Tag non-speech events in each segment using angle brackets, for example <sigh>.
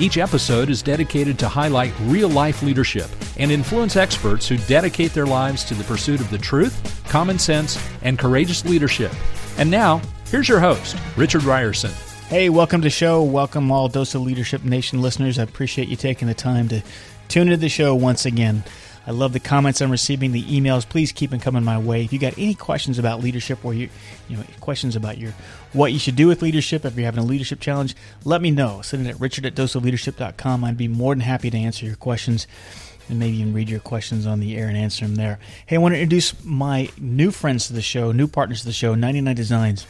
Each episode is dedicated to highlight real life leadership and influence experts who dedicate their lives to the pursuit of the truth, common sense, and courageous leadership. And now, here's your host, Richard Rierson. Hey, welcome to the show. Welcome all Dose of Leadership Nation listeners. I appreciate you taking the time to tune into the show once again. I love the comments I'm receiving, the emails. Please keep them coming my way. If you got any questions about leadership or you, you know, questions about your what you should do with leadership, if you're having a leadership challenge, let me know. Send it at richard at doseofleadership.com. I'd be more than happy to answer your questions and maybe even read your questions on the air and answer them there. Hey, I want to introduce my new friends to the show, new partners to the show, 99 Designs.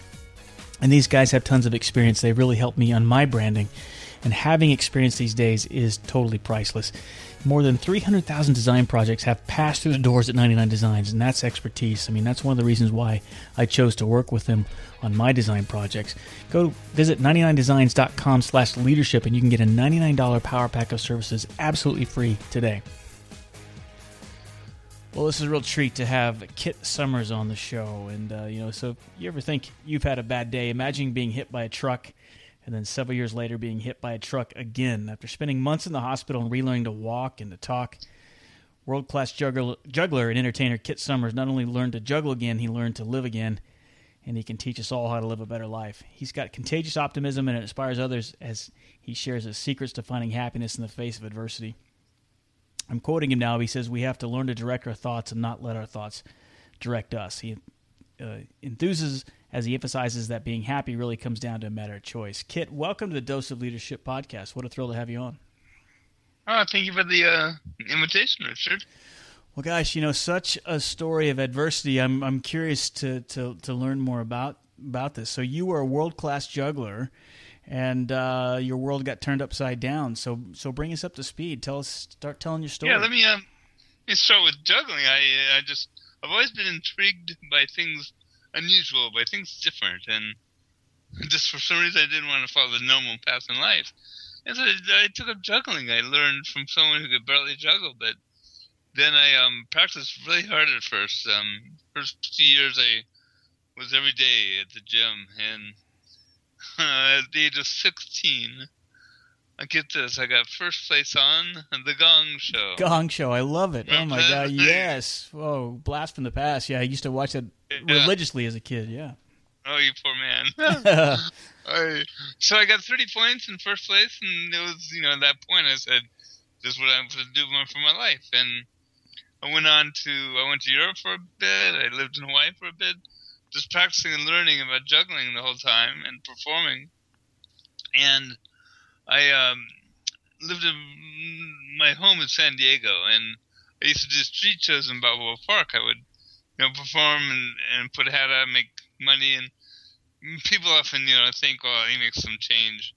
And these guys have tons of experience. They really helped me on my branding. And having experience these days is totally priceless. More than 300,000 design projects have passed through the doors at 99 Designs, and that's expertise. I mean, that's one of the reasons why I chose to work with them on my design projects. Go visit 99designs.com slash leadership, and you can get a $99 power pack of services absolutely free today. Well, this is a real treat to have Kit Summers on the show. And, uh, you know, so if you ever think you've had a bad day, imagine being hit by a truck and then several years later being hit by a truck again. After spending months in the hospital and relearning to walk and to talk, world class juggler, juggler and entertainer Kit Summers not only learned to juggle again, he learned to live again. And he can teach us all how to live a better life. He's got contagious optimism and it inspires others as he shares his secrets to finding happiness in the face of adversity. I'm quoting him now. He says, We have to learn to direct our thoughts and not let our thoughts direct us. He uh, enthuses as he emphasizes that being happy really comes down to a matter of choice. Kit, welcome to the Dose of Leadership podcast. What a thrill to have you on. Oh, thank you for the uh, invitation, Richard. Well, gosh, you know, such a story of adversity. I'm I'm curious to to, to learn more about about this. So you were a world class juggler and uh, your world got turned upside down. So so bring us up to speed. Tell us, start telling your story. Yeah, let me um, let me start with juggling. I I just I've always been intrigued by things unusual, but I think it's different, and <laughs> just for some reason I didn't want to follow the normal path in life. And so I, I took up juggling. I learned from someone who could barely juggle, but then I um practiced really hard at first. Um, first two years I was every day at the gym and uh, <laughs> at the age of 16, I get this. I got first place on the Gong Show. Gong Show, I love it. oh my god, yes! Whoa, blast from the past. Yeah, I used to watch it yeah. religiously as a kid. Yeah. Oh, you poor man. <laughs> <laughs> I, so I got 30 points in first place, and it was, you know, at that point I said, "This is what I'm going to do for my life." And I went on to, I went to Europe for a bit. I lived in Hawaii for a bit just practicing and learning about juggling the whole time and performing. And I um, lived in my home in San Diego, and I used to do street shows in Balboa Park. I would, you know, perform and, and put a hat on, make money, and people often, you know, think, "Well, he makes some change."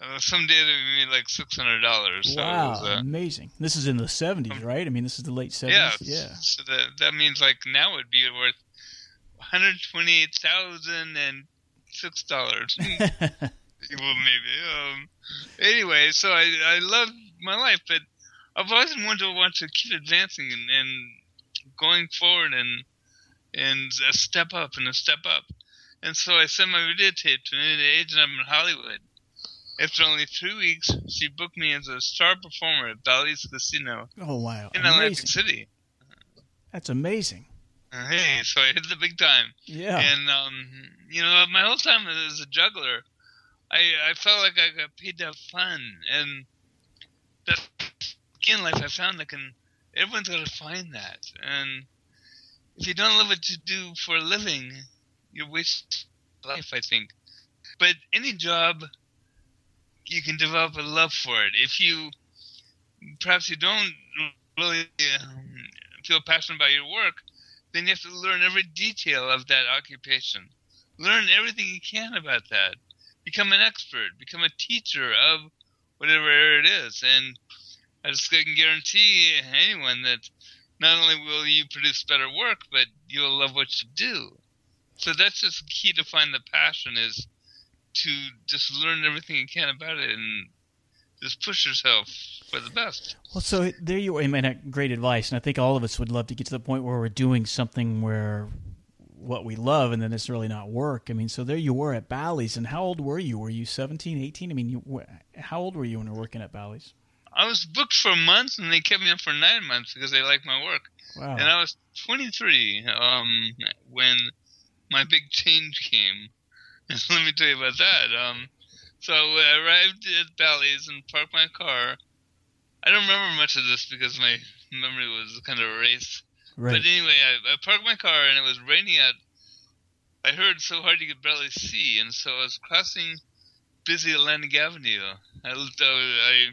Uh, some day they made like six hundred dollars. Wow, so was, uh, amazing! This is in the seventies, right? I mean, this is the late seventies. Yeah, yeah. So that that means like now it'd be worth hundred twenty-eight thousand and six dollars. <laughs> <laughs> well, maybe. Um, anyway, so I I love my life, but I've always wanted to want to keep advancing and, and going forward and and a step up and a step up. And so I sent my videotape to an agent up in Hollywood. After only three weeks, she booked me as a star performer at Bally's Casino. Oh wow! In amazing. Atlantic City. That's amazing. Hey, so I hit the big time. Yeah. And um, you know, my whole time as a juggler, I I felt like I got paid to have fun, and that in life I found that can everyone's got to find that, and if you don't love what you do for a living, you're waste life. I think, but any job, you can develop a love for it. If you perhaps you don't really um, feel passionate about your work, then you have to learn every detail of that occupation. Learn everything you can about that. Become an expert. Become a teacher of whatever it is. And I just can guarantee anyone that not only will you produce better work, but you'll love what you do. So that's just the key to find the passion is to just learn everything you can about it and just push yourself for the best. Well, so there you are. I mean, great advice, and I think all of us would love to get to the point where we're doing something where what we love and then it's really not work. I mean, so there you were at Bally's, and how old were you? Were you 17, 18? I mean, you, how old were you when you were working at Bally's? I was booked for months, and they kept me up for nine months because they liked my work. Wow. And I was 23 um, when my big change came. <laughs> Let me tell you about that. Um, so I arrived at Bally's and parked my car. I don't remember much of this because my memory was kind of erased. Right. But anyway, I, I parked my car and it was raining out. I heard so hard you could barely see, and so I was crossing busy Atlantic Avenue. I looked out. I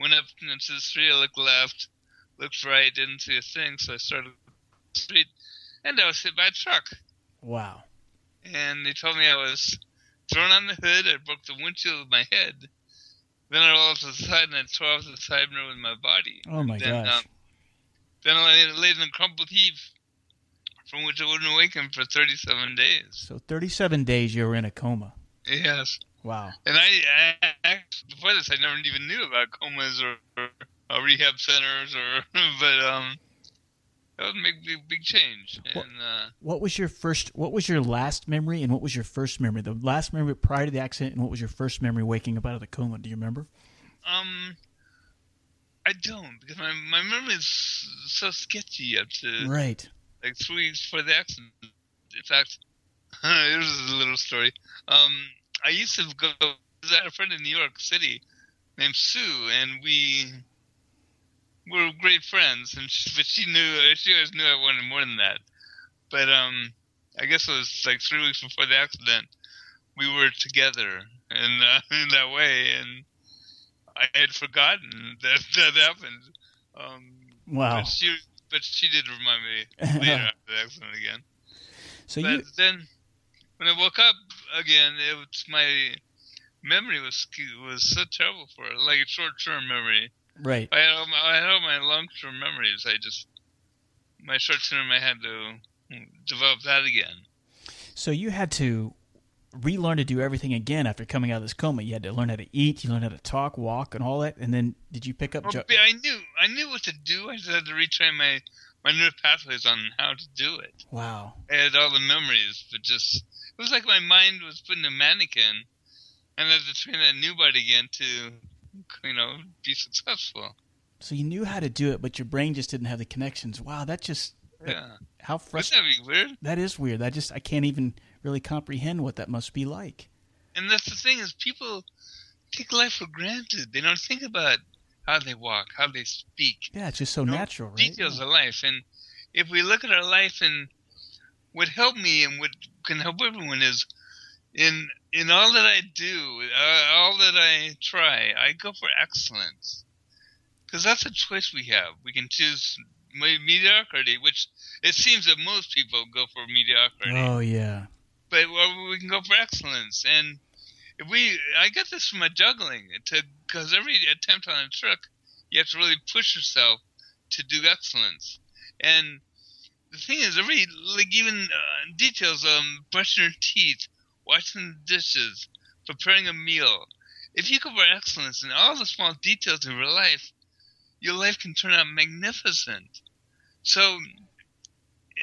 went up into the street. I looked left, looked right, didn't see a thing. So I started the street, and I was hit by a truck. Wow. And they told me I was thrown on the hood. I broke the windshield with my head. Then I rolled to the side and I tore off the side mirror with my body. Oh my then, gosh. Um, then I laid in a crumpled heap from which I wouldn't awaken for 37 days. So 37 days you were in a coma. Yes. Wow. And I, I before this, I never even knew about comas or, or rehab centers, or <laughs> but um, that would make big big change. What, and, uh, what was your first? What was your last memory, and what was your first memory? The last memory prior to the accident, and what was your first memory waking up out of the coma? Do you remember? Um, I don't because my my memory is so sketchy up to right like three weeks before the accident. In fact, <laughs> here's a little story. Um, I used to go. I had a friend in New York City named Sue, and we were great friends. And she, but she knew she always knew I wanted more than that. But um, I guess it was like three weeks before the accident. We were together in uh, <laughs> in that way, and I had forgotten that that happened. Um, wow. But she, but she did remind me <laughs> later after the accident again. So but you... then, when I woke up again, it was my memory was was so terrible for it, like a short term memory. Right. I had all my, I had all my long term memories. I just my short term, I had to develop that again. So you had to relearn to do everything again after coming out of this coma. You had to learn how to eat, you learned how to talk, walk, and all that. And then did you pick up? Well, jo- I knew I knew what to do. I just had to retrain my my neural pathways on how to do it. Wow. I had all the memories, but just it was like my mind was put in a mannequin, and I had to train that new body again to, you know, be successful. So you knew how to do it, but your brain just didn't have the connections. Wow, that just yeah. How frustrating! That weird? That is weird. I just I can't even really comprehend what that must be like. And that's the thing is people take life for granted. They don't think about how they walk, how they speak. Yeah, it's just so you know, natural, right? Details yeah. of life, and if we look at our life and what helped me and what can help everyone is in in all that I do, uh, all that I try, I go for excellence because that's a choice we have. We can choose mediocrity, which it seems that most people go for mediocrity. Oh yeah, but we can go for excellence, and if we, I get this from my juggling, because every attempt on a trick, you have to really push yourself to do excellence, and the thing is, every like even uh, details, um, brushing your teeth, washing the dishes, preparing a meal. If you go for excellence in all the small details of your life, your life can turn out magnificent. So,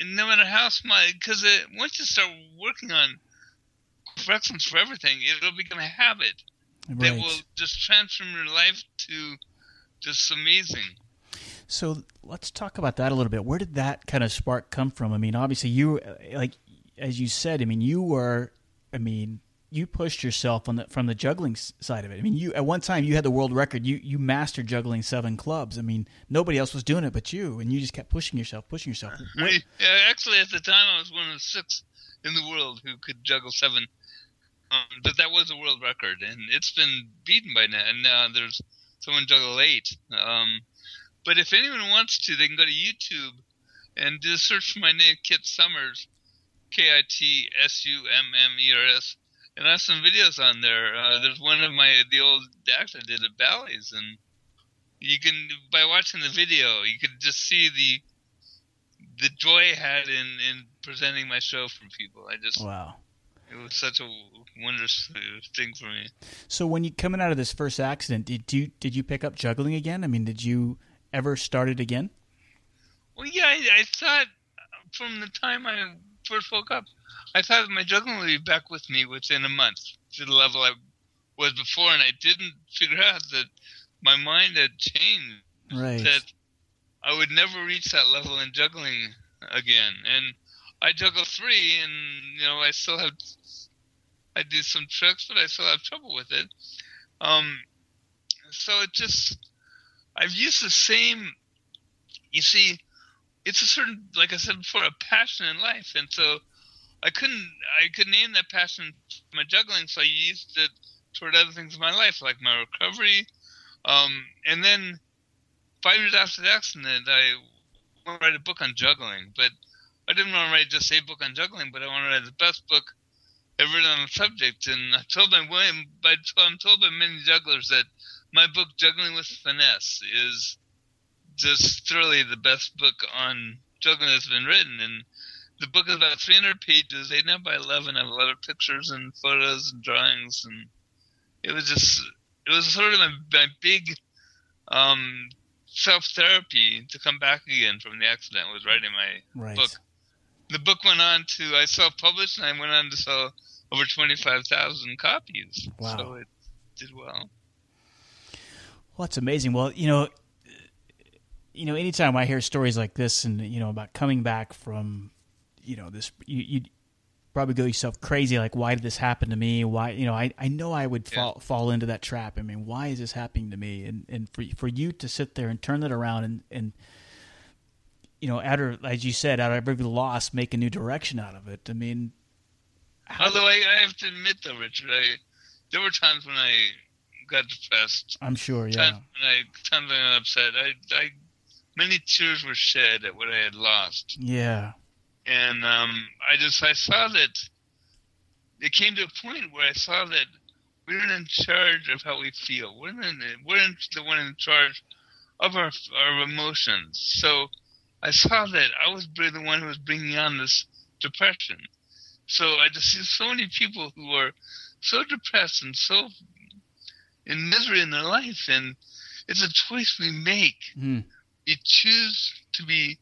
no matter how small, because once you start working on for for everything, it'll become a habit right. that will just transform your life to just amazing. So let's talk about that a little bit. Where did that kind of spark come from? I mean, obviously you, like as you said, I mean, you were, I mean, you pushed yourself on the from the juggling side of it. I mean, you at one time you had the world record. You you mastered juggling seven clubs. I mean, nobody else was doing it but you, and you just kept pushing yourself, pushing yourself. Yeah, actually, at the time I was one of the six in the world who could juggle seven. Um, but that was a world record, and it's been beaten by now. And now there's someone juggle eight. Um, but if anyone wants to, they can go to YouTube and do a search for my name, Kit Summers, K I T S U M M E R S, and I have some videos on there. Uh, there's one of my the old acts I did at Bally's, and you can by watching the video, you can just see the the joy I had in in presenting my show for people. I just wow. It was such a wondrous thing for me. So when you coming out of this first accident, did you did you pick up juggling again? I mean, did you ever start it again? Well, yeah, I, I thought from the time I first woke up, I thought my juggling would be back with me within a month to the level I was before, and I didn't figure out that my mind had changed. Right. That I would never reach that level in juggling again. And I juggle three, and you know I still have I do some tricks, but I still have trouble with it. Um, so it just I've used the same. You see, it's a certain, like I said before, a passion in life, and so I couldn't I could name that passion my juggling, so I used it toward other things in my life, like my recovery. Um, and then five years after the accident, I want to write a book on juggling, but I didn't want to write just a book on juggling, but I want to write the best book ever written on the subject. And I told my I'm told by many jugglers that my book, Juggling with Finesse, is just thoroughly the best book on juggling that's been written. And the book is about 300 pages, 8 by 11. I have a lot of pictures and photos and drawings, and it was just it was sort of my, my big um, self therapy to come back again from the accident. Was writing my right. book. The book went on to I self published, and I went on to sell over 25,000 copies. Wow. So it did well. Well, that's amazing. Well, you know, you know, anytime I hear stories like this, and you know about coming back from, you know, this, you you probably go yourself crazy. Like, why did this happen to me? Why, you know, I, I know I would fall Yeah. fall into that trap. I mean, why is this happening to me? And and for for you to sit there and turn it around and and you know, out of as you said, out of every loss, make a new direction out of it. I mean, how, Although I, I have to admit, though, Richard, I, there were times when I got depressed. I'm sure, yeah, Times when I times when I got upset. I, I many tears were shed at what I had lost. yeah, and um, I just I saw that it came to a point where I saw that we're in charge of how we feel. We're in we're in the one in charge of our our emotions. So I saw that I was the one who was bringing on this depression. So I just see so many people who are so depressed and so in misery in their life, and it's a choice we make Hmm. We choose to be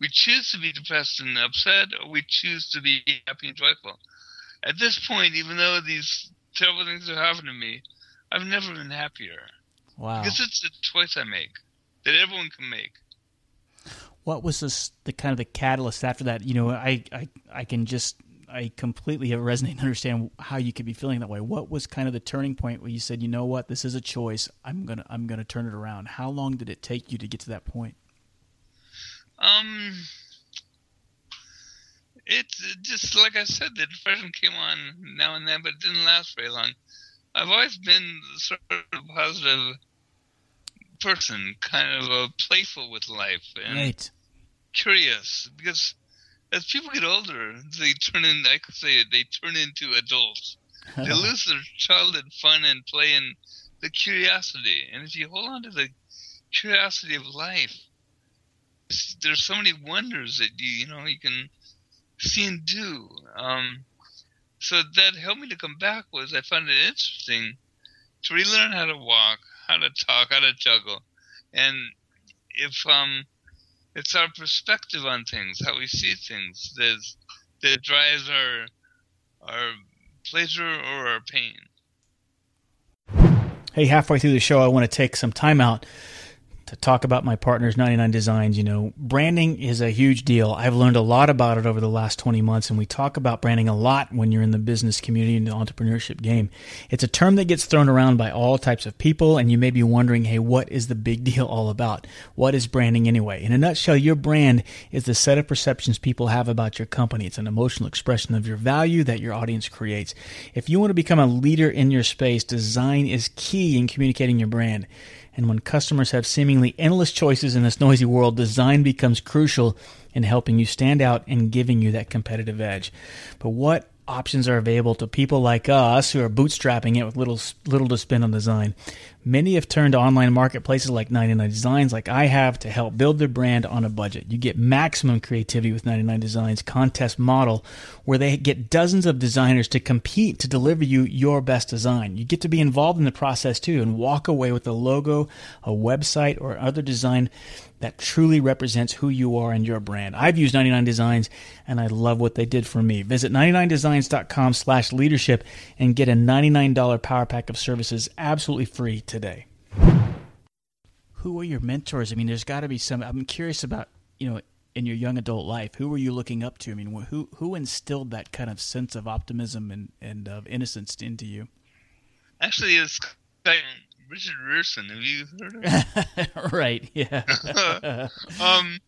we choose to be depressed and upset or we choose to be happy and joyful. At this point even though these terrible things are happening to me i've never been happier. Wow. because it's a choice i make that everyone can make. What was this the kind of the catalyst after that? You know i i, I can just i completely resonate and understand how you could be feeling that way. What was kind of the turning point where you said you know what? This is a choice. I'm gonna i'm gonna turn it around. How long did it take you to get to that point? Um it's just like i said the depression came on now and then but it didn't last very long. I've always been sort of a positive person kind of a playful with life and right. curious because as people get older, they turn in. I could say it, they turn into adults. They <laughs> lose their childhood fun and play and the curiosity. And if you hold on to the curiosity of life, there's so many wonders that you you know you can see and do. Um, so that helped me to come back was I found it interesting to relearn how to walk, how to talk, how to juggle, and if um it's our perspective on things, how we see things, that drives our our pleasure or our pain. hey halfway through the show i want to take some time out to talk about my partners, 99 Designs. You know, branding is a huge deal. I've learned a lot about it over the last 20 months, and we talk about branding a lot when you're in the business community and the entrepreneurship game. It's a term that gets thrown around by all types of people, and you may be wondering, hey, what is the big <laughs> deal all about? What is branding anyway? In a nutshell, your brand is the set of perceptions people have about your company. It's an emotional expression of your value that your audience creates. If you want to become a leader in your space, design is key in communicating your brand. And when customers have seemingly endless choices in this noisy world, design becomes crucial in helping you stand out and giving you that competitive edge. But what options are available to people like us who are bootstrapping it with little little to spend on design. Many have turned to online marketplaces like 99 Designs, like I have, to help build their brand on a budget. You get maximum creativity with 99 Designs contest model, where they get dozens of designers to compete to deliver you your best design. You get to be involved in the process too and walk away with a logo, a website, or other design that truly represents who you are and your brand. I've used 99 Designs and I love what they did for me. Visit 99designs.com slash leadership and get a $99 power pack of services absolutely free today. Who are your mentors? I mean, there's got to be some. I'm curious about, you know, in your young adult life, who were you looking up to? I mean, who who instilled that kind of sense of optimism and, and of innocence into you? Actually, it's Richard Rierson. Have you heard of him? <laughs> right. Yeah. <laughs> um,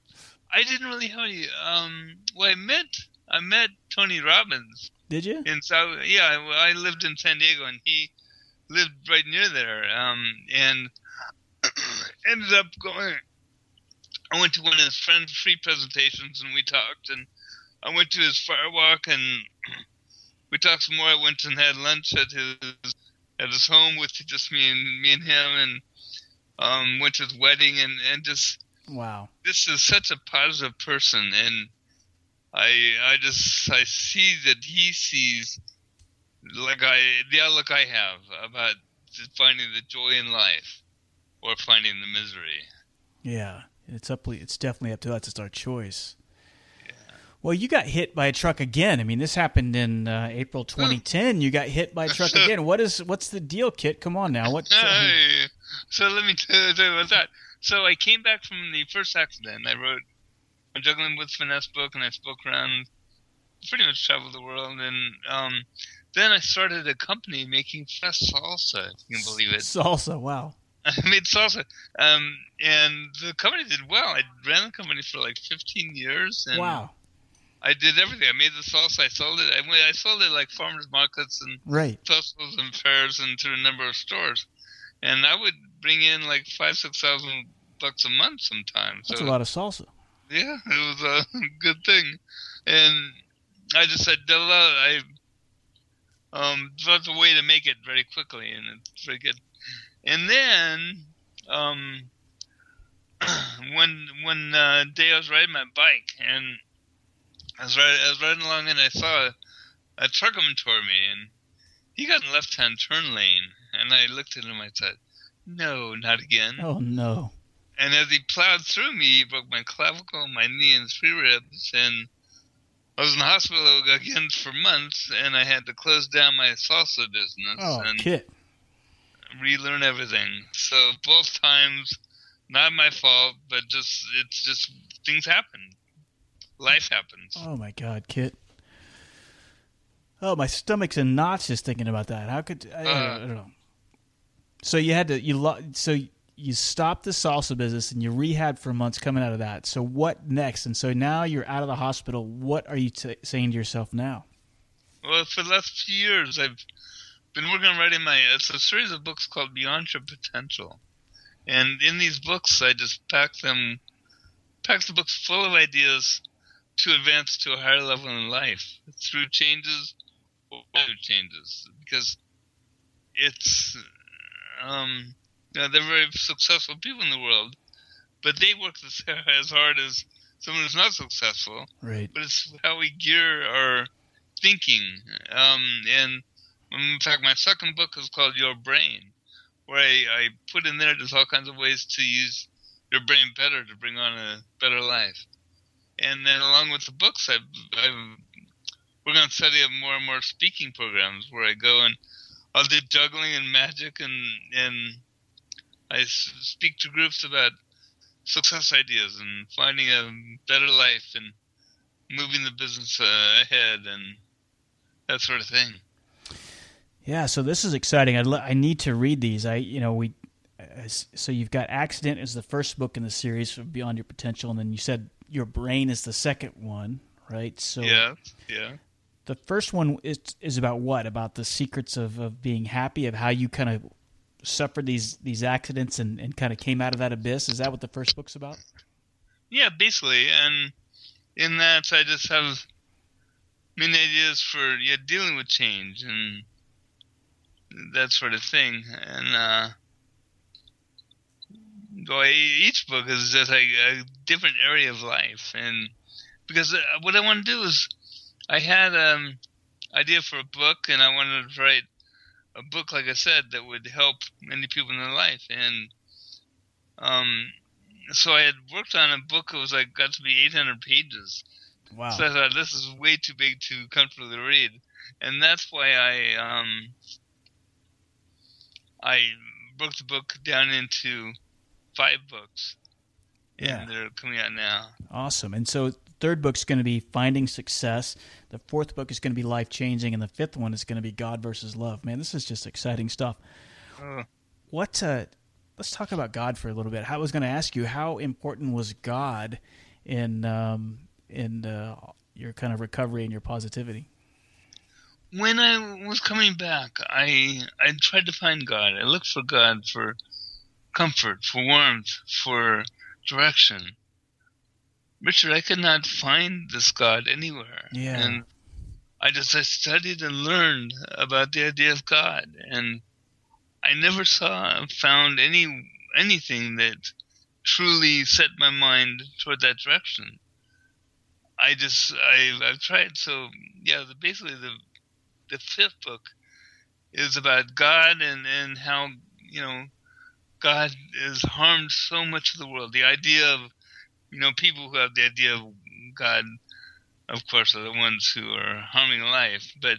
I didn't really have any. Um, well, I met I met Tony Robbins. Did you? In South. Yeah, I, I lived in San Diego, and he lived right near there. Um, and <clears throat> ended up going. I went to one of his friend's free presentations, and we talked. And I went to his fire walk, and <clears throat> we talked some more. I went and had lunch at his at his home with just me and me and him, and um, went to his wedding, and and just wow, this is such a positive person, and I I just I see that he sees like I the outlook I have about finding the joy in life or finding the misery. Yeah, it's up. It's definitely up to us. It's our choice. Well, you got hit by a truck again. I mean, this happened in uh, April 2010. You got hit by a truck <laughs> again. What is what's the deal, Kit? Come on now. What? <laughs> Hey, so let me tell you about that. So I came back from the first accident. I wrote a juggling with finesse book, and I spoke around, pretty much traveled the world, and um, then I started a company making fresh salsa. If you can believe it. Salsa, wow. <laughs> I made salsa, um, and the company did well. I ran the company for like 15 years. And wow. I did everything. I made the salsa. I sold it. I, I sold it like farmers markets and right. festivals and fairs and to a number of stores. And I would bring in like five, six thousand bucks a month sometimes. That's so, a lot of salsa. Yeah, it was a <laughs> good thing. And I just said, I um, that's a way to make it very quickly, and it's very good. And then, um, <clears throat> one one uh, day I was riding my bike, and I was riding, I was riding along, and I saw a, a truck coming toward me, and he got in left-hand turn lane, and I looked at him. I said, "No, not again." Oh no! And as he plowed through me, he broke my clavicle, my knee, and three ribs, and I was in the hospital again for months, and I had to close down my salsa business oh, and kit. relearn everything. So both times, not my fault, but just it's just things happen life happens. Oh my God, Kit. Oh, my stomach's in knots just thinking about that. How could I, uh, I don't know? So you had to you lo- so you stopped the salsa business and you rehab for months coming out of that. So what next? And so now you're out of the hospital. What are you t- saying to yourself now? Well, for the last few years, I've been working on writing my. It's a series of books called Beyond Your Potential, and in these books, I just pack them, pack the books full of ideas to advance to a higher level in life through changes or changes because it's um you know, they're very successful people in the world but they work <laughs> as hard as someone who's not successful. Right. But it's how we gear our thinking. Um and in fact my second book is called your brain where I, I put in there there's all kinds of ways to use your brain better to bring on a better life. And then along with the books, I've, I've we're going to study up more and more speaking programs where I go and I'll do juggling and magic and and I speak to groups about success ideas and finding a better life and moving the business uh, ahead and that sort of thing. Yeah, so this is exciting. I, I need to read these. I, you know, we. So you've got accident is the first book in the series Beyond Your Potential, and then you said your brain is the second one, right? So yeah, yeah. The first one is is about what? About the secrets of, of being happy, of how you kind of suffered these these accidents and, and kind of came out of that abyss. Is that what the first book's about? Yeah, basically, and in that I just have many ideas for yeah dealing with change and that sort of thing. And uh, boy, each book is just like a different area of life. And because uh, what I want to do is, I had an um, idea for a book, and I wanted to write a book, like I said, that would help many people in their life. And um, so I had worked on a book that was like got to be 800 pages. Wow. So I thought this is way too big to comfortably read, and that's why I um, I broke the book down into five books. Yeah. And they're coming out now. Awesome. And so third book's going to be Finding Success. The fourth book is going to be Life Changing, and the fifth one is going to be God versus Love. Man, this is just exciting stuff. What? Uh, let's talk about God for a little bit. I was going to ask you how important was God in um, in uh, your kind of recovery and your positivity when I was coming back, I I tried to find God. I looked for God for comfort, for warmth, for direction. Richard, I could not find this God anywhere. Yeah. And I just I studied and learned about the idea of God, and I never saw found any anything that truly set my mind toward that direction. I just I I've tried so yeah. The, basically the the fifth book is about God and, and how, you know, God has harmed so much of the world. The idea of, you know, people who have the idea of God, of course, are the ones who are harming life, but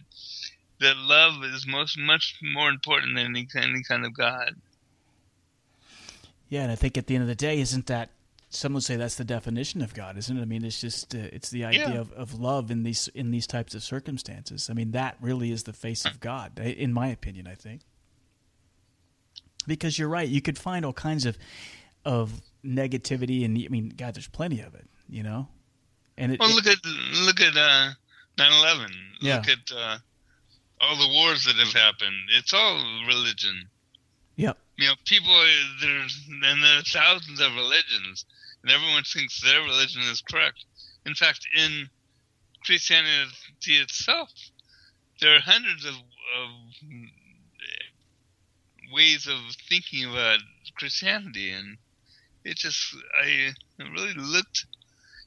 that love is most much more important than any, any kind of God. Yeah, and I think at the end of the day, isn't that some would say that's the definition of God, isn't it? I mean, it's just uh, it's the idea yeah. of, of love in these in these types of circumstances. I mean, that really is the face of God, in my opinion. I think because you're right, you could find all kinds of of negativity, and I mean, God, there's plenty of it, you know. And it, well, look at look at uh, 9/11. Yeah. Look at uh, all the wars that have happened. It's all religion. Yep. You know, people there's and there are thousands of religions, and everyone thinks their religion is correct. In fact, in Christianity itself, there are hundreds of, of ways of thinking about Christianity, and it just I really looked.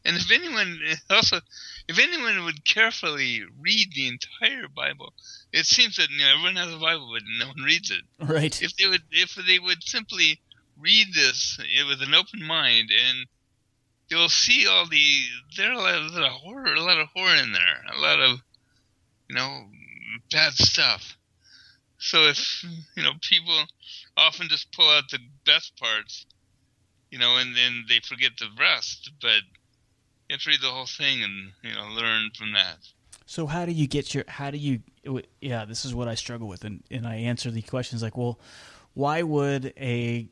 And if anyone <laughs> also, if anyone would carefully read the entire Bible, it seems that you know, everyone has a Bible, but no one reads it. Right. If they would, if they would simply read this with an open mind, and you'll see all the there are a lot, of, a lot of horror, a lot of horror in there, a lot of you know bad stuff. So if you know people often just pull out the best parts, you know, and then they forget the rest, but you have to read the whole thing and you know learn from that. So how do you get your? How do you? Yeah, this is what I struggle with, and and I answer the questions like, well, why would a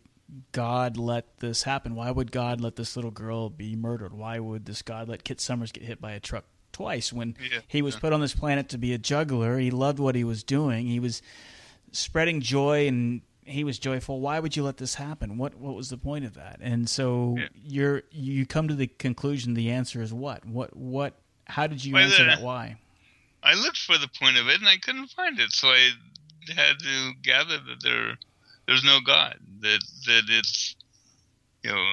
God let this happen? Why would God let this little girl be murdered? Why would this God let Kit Summers get hit by a truck twice when Yeah, he was yeah. put on this planet to be a juggler? He loved what he was doing. He was spreading joy and he was joyful. Why would you let this happen? What what was the point of that? And so Yeah. you're you come to the conclusion the answer is what? What what how did you Well, answer that why? I looked for the point of it and I couldn't find it, so I had to gather that there there's no God. That that it's you know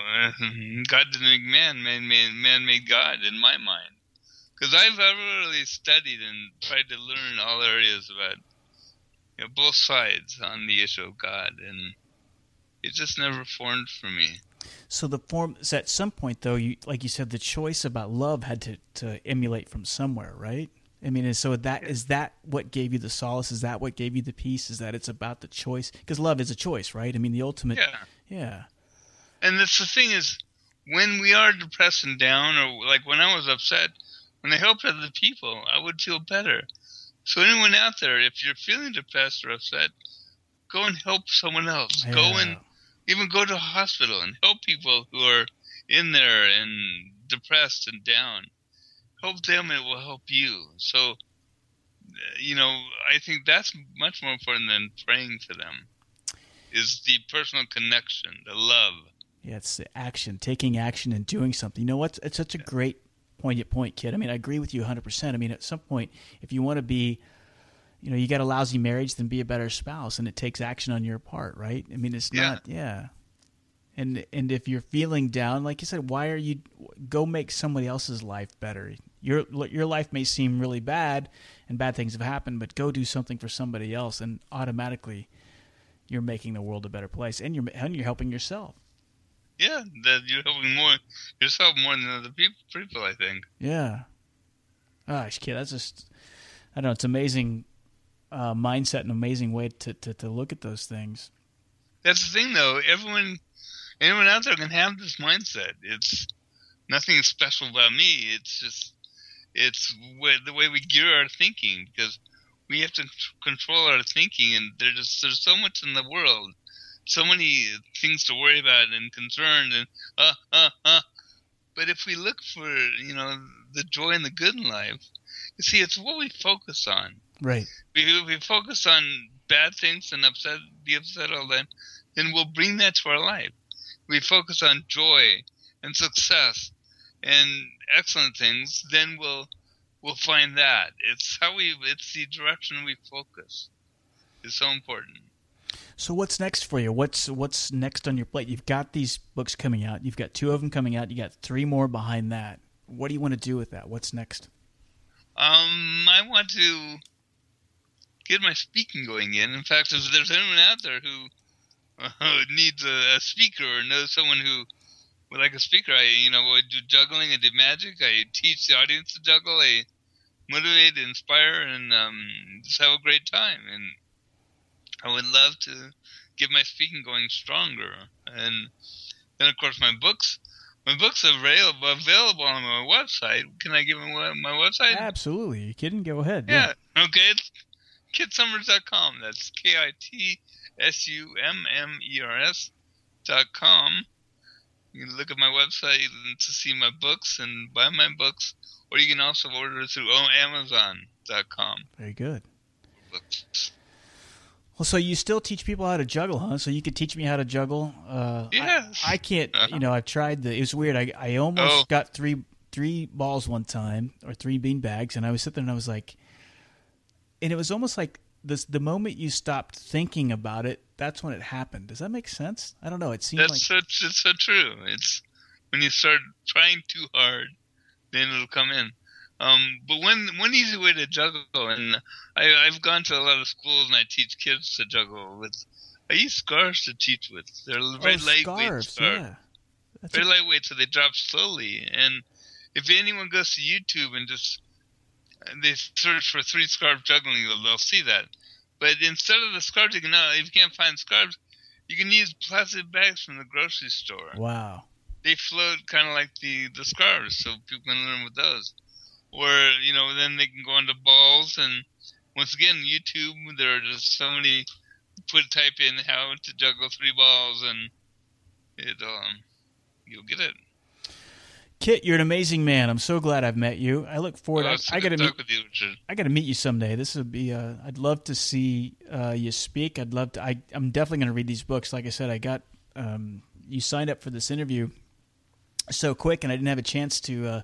<laughs> God didn't make man, man made man made God in my mind. Because I've ever really studied and tried to learn all areas about you know both sides on the issue of God, and it just never formed for me. So the form so at some point though, you like you said, the choice about love had to, to emulate from somewhere, right? I mean, and so that is that what gave you the solace? Is that what gave you the peace? Is that it's about the choice? Because love is a choice, right? I mean, the ultimate. Yeah. Yeah. And that's the thing is, when we are depressed and down, or like when I was upset, when I helped other people, I would feel better. So anyone out there, if you're feeling depressed or upset, go and help someone else. Yeah. Go and even go to a hospital and help people who are in there and depressed and down. Help them, and it will help you. So, you know, I think that's much more important than praying for them. Is the personal connection, the love. Yeah, it's the action, taking action and doing something. You know what? It's such a great poignant point, Kit. I mean, I agree with you 100%. I mean, at some point, if you want to be, you know, you got a lousy marriage, then be a better spouse, and it takes action on your part, right? I mean, it's Yeah. not, yeah. And and if you're feeling down, like you said, why are you go make somebody else's life better? Your your life may seem really bad, and bad things have happened, but go do something for somebody else, and automatically, you're making the world a better place, and you're and you're helping yourself. Yeah, that you're helping more yourself more than other people. People, I think. Yeah. Gosh, Kit, that's just I don't know, it's amazing uh, mindset and amazing way to, to, to look at those things. That's the thing, though. Everyone, anyone out there can have this mindset. It's nothing special about me. It's just, it's the way we gear our thinking because we have to control our thinking, and there's just, there's so much in the world, so many things to worry about and concerned, and uh uh uh. But if we look for, you know, the joy and the good in life, you see, it's what we focus on Right. we, we focus on bad things and upset, be upset all the time, then we'll bring that to our life. We focus on joy and success and excellent things, then we'll we'll find that. It's how we. It's the direction we focus. Is so important. So what's next for you? What's what's next on your plate? You've got these books coming out. You've got two of them coming out. You got three more behind that. What do you want to do with that? What's next? Um, I want to get my speaking going in. In fact, if there's anyone out there who <laughs> uh, needs a, a speaker or knows someone who would like a speaker, I you know I do juggling, I do magic, I teach the audience to juggle, I motivate, inspire, and um, just have a great time. And I would love to get my speaking going stronger. And then, of course, my books. My books are available, available on my website. Can I give them my website? Absolutely. You kidding? Go ahead. Yeah. Okay. It's kitsummers.com. That's K I T S U M M E R S dot com. You can look at my website to see my books and buy my books, or you can also order through Amazon.com. Very good. Books. Well, so you still teach people how to juggle, huh? So you could teach me how to juggle. Uh, Yes. I, I can't. <laughs> You know, I've tried the. It was weird. I I almost Oh. got three three balls one time or three bean bags, and I was sitting there and I was like, and it was almost like this. The moment you stopped thinking about it, that's when it happened. Does that make sense? I don't know. It seems That's like so, it's so true. It's when you start trying too hard, then it'll come in. Um, but one one easy way to juggle, and I, I've gone to a lot of schools and I teach kids to juggle with. I use scarves to teach with. They're very oh, lightweight scarves. scarves. Yeah. That's Very a- lightweight, so they drop slowly. And if anyone goes to YouTube and just they search for three scarf juggling, they'll, they'll see that. But instead of the scarves, you can now if you can't find scarves, you can use plastic bags from the grocery store wow. they float kind of like the the scarves, so people can learn with those. Or you know, then they can go into balls, and once again, YouTube. There are just so many. Put type in how to juggle three balls, and it um, you'll get it. Kit, you're an amazing man. I'm so glad I've met you. I look forward. Oh, I, I got to meet. with you, Richard. I got to meet you someday. This would be. Uh, I'd love to see uh, you speak. I'd love to. I, I'm definitely going to read these books. Like I said, I got um, you signed up for this interview so quick, and I didn't have a chance to uh,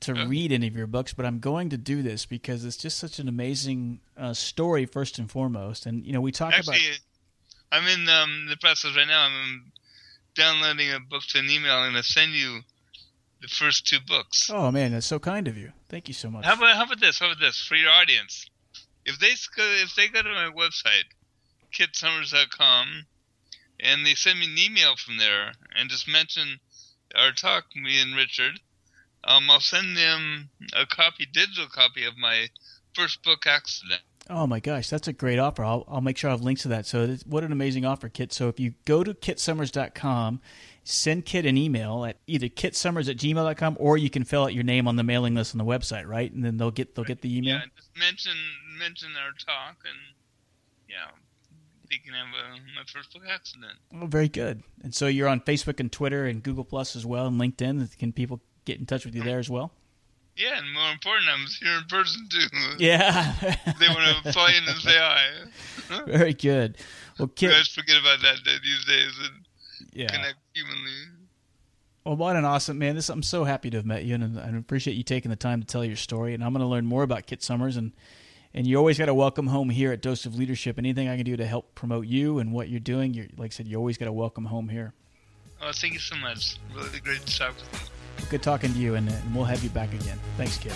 to Yeah. read any of your books. But I'm going to do this because it's just such an amazing uh, story, first and foremost. And you know, we talk Actually, about. I'm in um, the process right now. I'm downloading a book to an email, and I send you the first two books. Oh man, that's so kind of you. Thank you so much. How about how about this? How about this for your audience? If they if they go to my website, kitsummers.com, and they send me an email from there and just mention our talk, me and Richard, um, I'll send them a copy, digital copy of my first book, Accident. Oh my gosh, that's a great offer. I'll, I'll make sure I have links to that. So, this, what an amazing offer, Kit. So, if you go to kitsummers.com, send Kit an email at either kitsummers at gmail.com or you can fill out your name on the mailing list on the website, right? And then they'll get they'll get the email. Yeah, just mention mention our talk, and yeah, they can have a, my first book accident. Oh, very good. And so you're on Facebook and Twitter and Google Plus as well, and LinkedIn. Can people get in touch with you there as well? Yeah, and more important, I'm here in person too. Yeah. <laughs> they want to fly in and say hi. <laughs> Very good. Well, Kit, guys forget about that these days and yeah. connect humanly. Well, what an awesome man! This I'm so happy to have met you, and I appreciate you taking the time to tell your story. And I'm going to learn more about Kit Summers, and and you always got a welcome home here at Dose of Leadership. Anything I can do to help promote you and what you're doing, you're, like I said, you always got a welcome home here. Oh, thank you so much. Really great to talk with you. Good talking to you, and, and we'll have you back again. Thanks, Kit.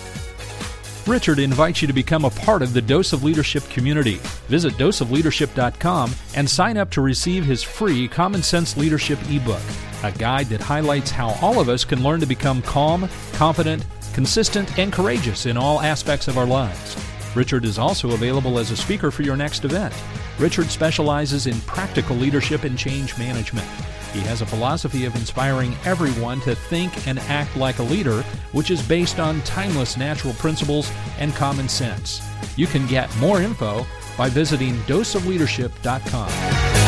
Richard invites you to become a part of the Dose of Leadership community. Visit doseofleadership.com and sign up to receive his free Common Sense Leadership ebook, a guide that highlights how all of us can learn to become calm, confident, consistent, and courageous in all aspects of our lives. Richard is also available as a speaker for your next event. Richard specializes in practical leadership and change management. He has a philosophy of inspiring everyone to think and act like a leader, which is based on timeless natural principles and common sense. You can get more info by visiting doseofleadership.com.